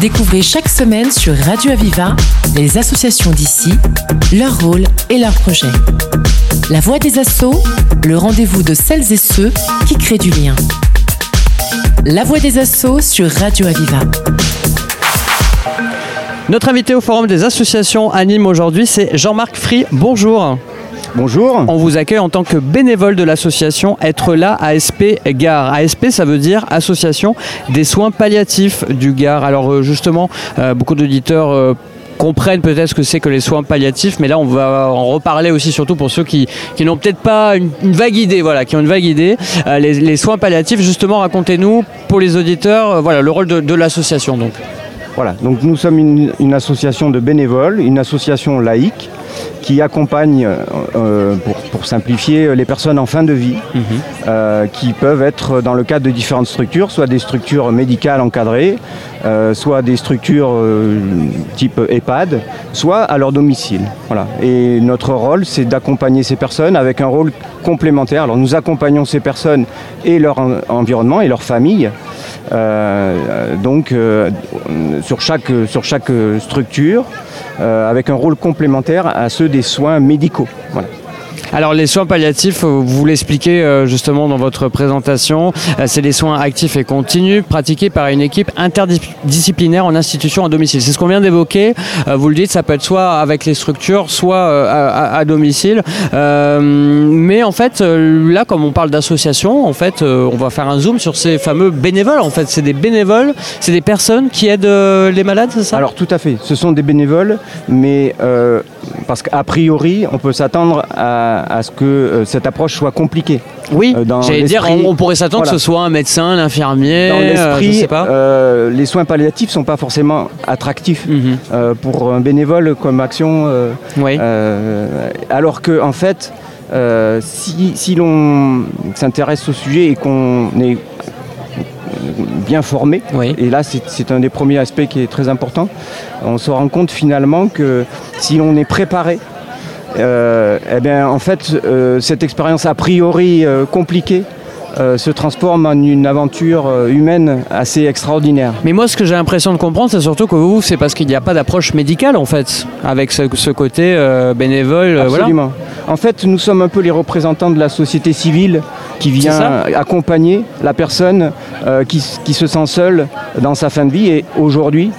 Découvrez chaque semaine sur Radio Aviva les associations d'ici, leur rôle et leurs projets. La voix des assauts, le rendez-vous de celles et ceux qui créent du lien. La voix des assauts sur Radio Aviva. Notre invité au Forum des associations anime aujourd'hui, c'est Jean-Marc Free. Bonjour. Bonjour. On vous accueille en tant que bénévole de l'association Être là ASP Gare. ASP, ça veut dire Association des soins palliatifs du Gard. Alors euh, justement, euh, beaucoup d'auditeurs euh, comprennent peut-être ce que c'est que les soins palliatifs, mais là on va en reparler aussi surtout pour ceux qui, qui n'ont peut-être pas une, vague idée, voilà, qui ont une vague idée. les, soins palliatifs, justement, racontez-nous pour les auditeurs, voilà, le rôle de, l'association donc. Voilà, donc nous sommes une association de bénévoles, une association laïque qui accompagne, euh, euh, pour, simplifier, les personnes en fin de vie, mhm. euh, qui peuvent être dans le cadre de différentes structures, soit des structures médicales encadrées, soit des structures type EHPAD, soit à leur domicile. Voilà. Et notre rôle, c'est d'accompagner ces personnes avec un rôle complémentaire. Alors nous accompagnons ces personnes et leur environnement et leur famille. Donc sur chaque, sur chaque structure, euh, avec un rôle complémentaire à ceux des soins médicaux. Alors les soins palliatifs, euh, vous l'expliquez euh, justement dans votre présentation, euh, c'est des soins actifs et continus pratiqués par une équipe interdisciplinaire en institution à domicile. C'est ce qu'on vient d'évoquer. Vous le dites, ça peut être soit avec les structures, soit à, domicile. mais en fait, là, comme on parle d'association, en fait, on va faire un zoom sur ces fameux bénévoles. En fait, c'est des bénévoles, c'est des personnes qui aident les malades, c'est ça? Alors tout à fait. Ce sont des bénévoles, mais parce qu'a priori, on peut s'attendre à à, ce que euh, cette approche soit compliquée. Oui, euh, j'allais dire, on, pourrait s'attendre que ce soit un médecin, un infirmier. Dans euh, l'esprit, euh, les soins palliatifs sont pas forcément attractifs mhm. pour un bénévole comme action. Oui. alors que, en fait, si, si l'on s'intéresse au sujet et qu'on est bien formé. Et là, c'est un des premiers aspects qui est très important. On se rend compte finalement que si l'on est préparé euh, eh bien, en fait, euh, cette expérience a priori euh, compliquée se transforme en une aventure humaine assez extraordinaire. Mais moi, ce que j'ai l'impression de comprendre, c'est surtout que vous, c'est parce qu'il n'y a pas d'approche médicale, en fait, avec ce, côté bénévole. Absolument. En fait, nous sommes un peu les représentants de la société civile qui vient accompagner la personne qui, qui, se sent seule dans sa fin de vie. Et aujourd'hui,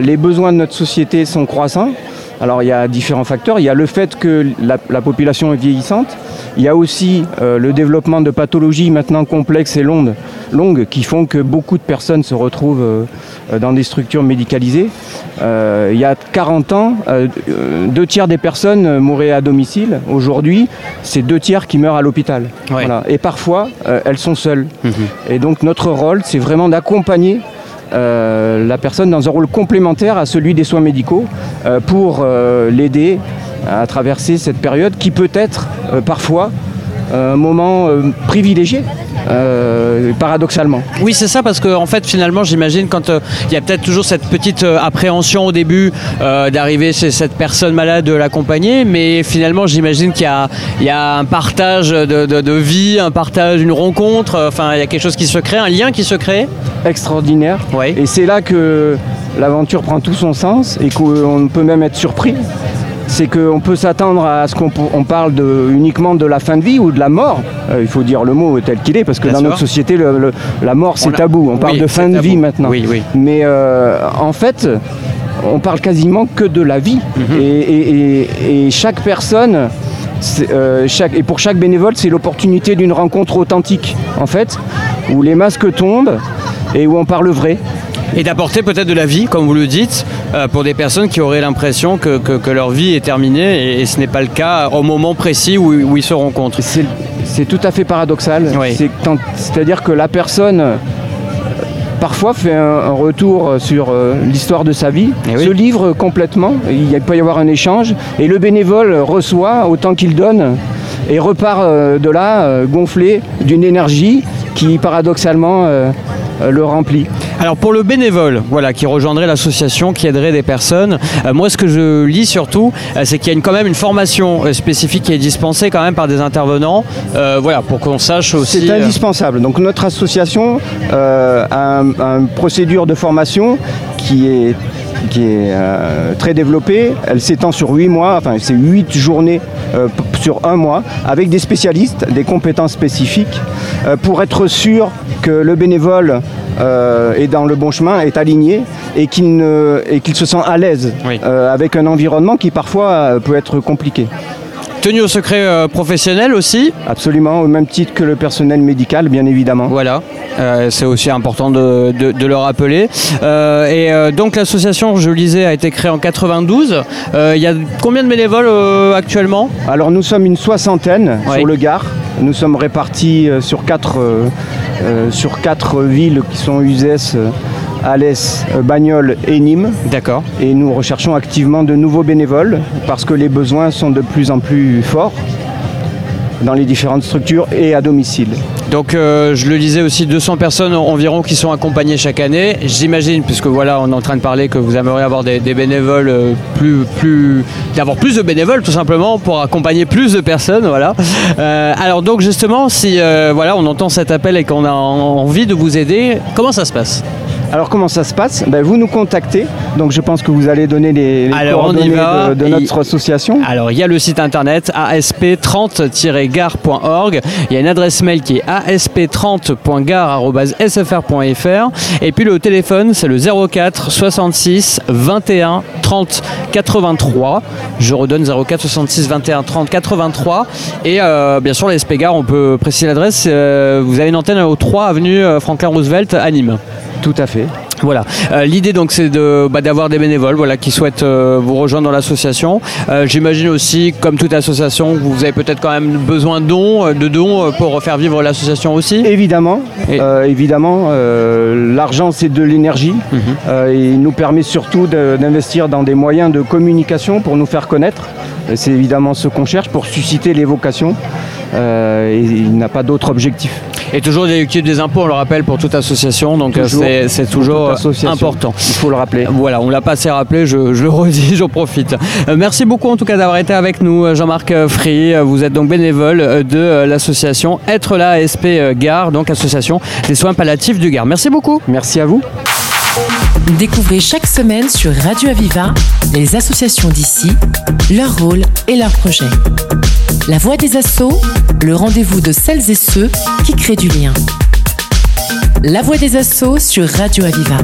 les besoins de notre société sont croissants. Alors il y a différents facteurs. Il y a le fait que la, population est vieillissante. Il y a aussi euh, le développement de pathologies maintenant complexes et longues, longues qui font que beaucoup de personnes se retrouvent euh, dans des structures médicalisées. Euh, il y a 40 ans, deux tiers des personnes mouraient à domicile. Aujourd'hui, c'est deux tiers qui meurent à l'hôpital. Et parfois, elles sont seules. Mhm. Et donc notre rôle, c'est vraiment d'accompagner euh, la personne dans un rôle complémentaire à celui des soins médicaux euh, pour euh, l'aider à traverser cette période qui peut être parfois un moment privilégié euh, paradoxalement. Oui, c'est ça, parce qu'en en fait, finalement, j'imagine quand euh, il y a peut-être toujours cette petite euh, appréhension au début d'arriver chez cette personne malade, de l'accompagner, mais finalement, j'imagine qu'il y, a, un partage de, vie, un partage, une rencontre, enfin, il y a quelque chose qui se crée, un lien qui se crée. Extraordinaire. Oui. Et c'est là que l'aventure prend tout son sens et qu'on peut même être surpris c'est qu'on peut s'attendre à ce qu'on parle uniquement de la fin de vie ou de la mort. Euh, il faut dire le mot tel qu'il est, parce que dans notre société, la mort c'est tabou. On parle de fin de vie maintenant. Mais euh, en fait, on parle quasiment que de la vie. Mhm. et, chaque personne, euh, et pour chaque bénévole, c'est l'opportunité d'une rencontre authentique, en fait, où les masques tombent et où on parle vrai et d'apporter peut-être de la vie, comme vous le dites, euh, pour des personnes qui auraient l'impression que, leur vie est terminée et, ce n'est pas le cas au moment précis où, ils se rencontrent. C'est tout à fait paradoxal. C'est-à-dire que la personne euh, parfois fait un, retour sur euh, l'histoire de sa vie, eh se livre complètement, il peut y avoir un échange, et le bénévole reçoit autant qu'il donne et repart de là gonflé d'une énergie qui paradoxalement le remplit. Alors pour le bénévole, voilà, qui rejoindrait l'association, qui aiderait des personnes, euh, moi ce que je lis surtout, euh, c'est qu'il y a une, quand même une formation euh, spécifique qui est dispensée quand même par des intervenants, voilà, pour qu'on sache aussi. C'est indispensable. Donc notre association a une procédure de formation qui est qui est très développée. Elle s'étend sur 8 mois, enfin c'est 8 journées sur un mois, avec des spécialistes, des compétences spécifiques, pour être sûr que le bénévole euh, est dans le bon chemin, est aligné et qu'il se sent à l'aise euh, avec un environnement qui parfois euh, peut être compliqué. Tenu au secret professionnel aussi Absolument, au même titre que le personnel médical, bien évidemment. Voilà, c'est aussi important de, le rappeler. et donc l'association, je le lisais, a été créée en 92. Il y a combien de bénévoles actuellement? Alors nous sommes une soixantaine sur le Gard. Nous sommes répartis sur quatre euh, sur quatre villes qui sont Uzès, Alès, Bagnoles et Nîmes. D'accord. Et nous recherchons activement de nouveaux bénévoles parce que les besoins sont de plus en plus forts dans les différentes structures et à domicile. Donc euh, je le disais aussi 200 personnes environ qui sont accompagnées chaque année. J'imagine, puisque voilà, on est en train de parler que vous aimeriez avoir des, bénévoles euh, plus, d'avoir plus de bénévoles tout simplement pour accompagner plus de personnes, voilà. Euh, alors donc justement, si voilà, on entend cet appel et qu'on a envie de vous aider, comment ça se passe? Alors comment ça se passe? Ben, Vous nous contactez, donc je pense que vous allez donner les, coordonnées de, notre association. Alors il y a le site internet asp30-gare.org, il y a une adresse mail qui est asp30.gare.sfr.fr et puis le téléphone c'est le 04 66 21 30 83. Je redonne 04 66 21 30 83 et euh, bien sûr la SP Gare, on peut préciser l'adresse, euh, vous avez une antenne au 3 avenue euh, Franklin Roosevelt à Nîmes. Tout à fait. Voilà. Euh, l'idée donc c'est de bah, d'avoir des bénévoles voilà qui souhaitent euh, vous rejoindre dans l'association. Euh, j'imagine aussi comme toute association vous avez peut-être quand même besoin de dons, de dons pour faire vivre l'association aussi. Évidemment, évidemment. L'argent c'est de l'énergie mhm. il nous permet surtout d'investir dans des moyens de communication pour nous faire connaître. C'est évidemment ce qu'on cherche pour susciter les vocations. et il n'a pas d'autre objectif. Et toujours déductible des impôts, on le rappelle pour toute association, donc euh, c'est toujours euh, important. Il faut le rappeler. Voilà, on l'a pas assez rappelé, je, le redis, j'en profite. Euh, merci beaucoup en tout cas d'avoir été avec nous, Jean-Marc Free. Vous êtes donc bénévole de l'association Être là SP Gare, donc association des soins palliatifs du Gard. Merci beaucoup. Merci à vous. Découvrez chaque semaine sur Radio Aviva les associations d'ici, leur rôle et leurs projets. La voix des assauts, le rendez-vous de celles et ceux qui créent du lien. La voix des assauts sur Radio Aviva.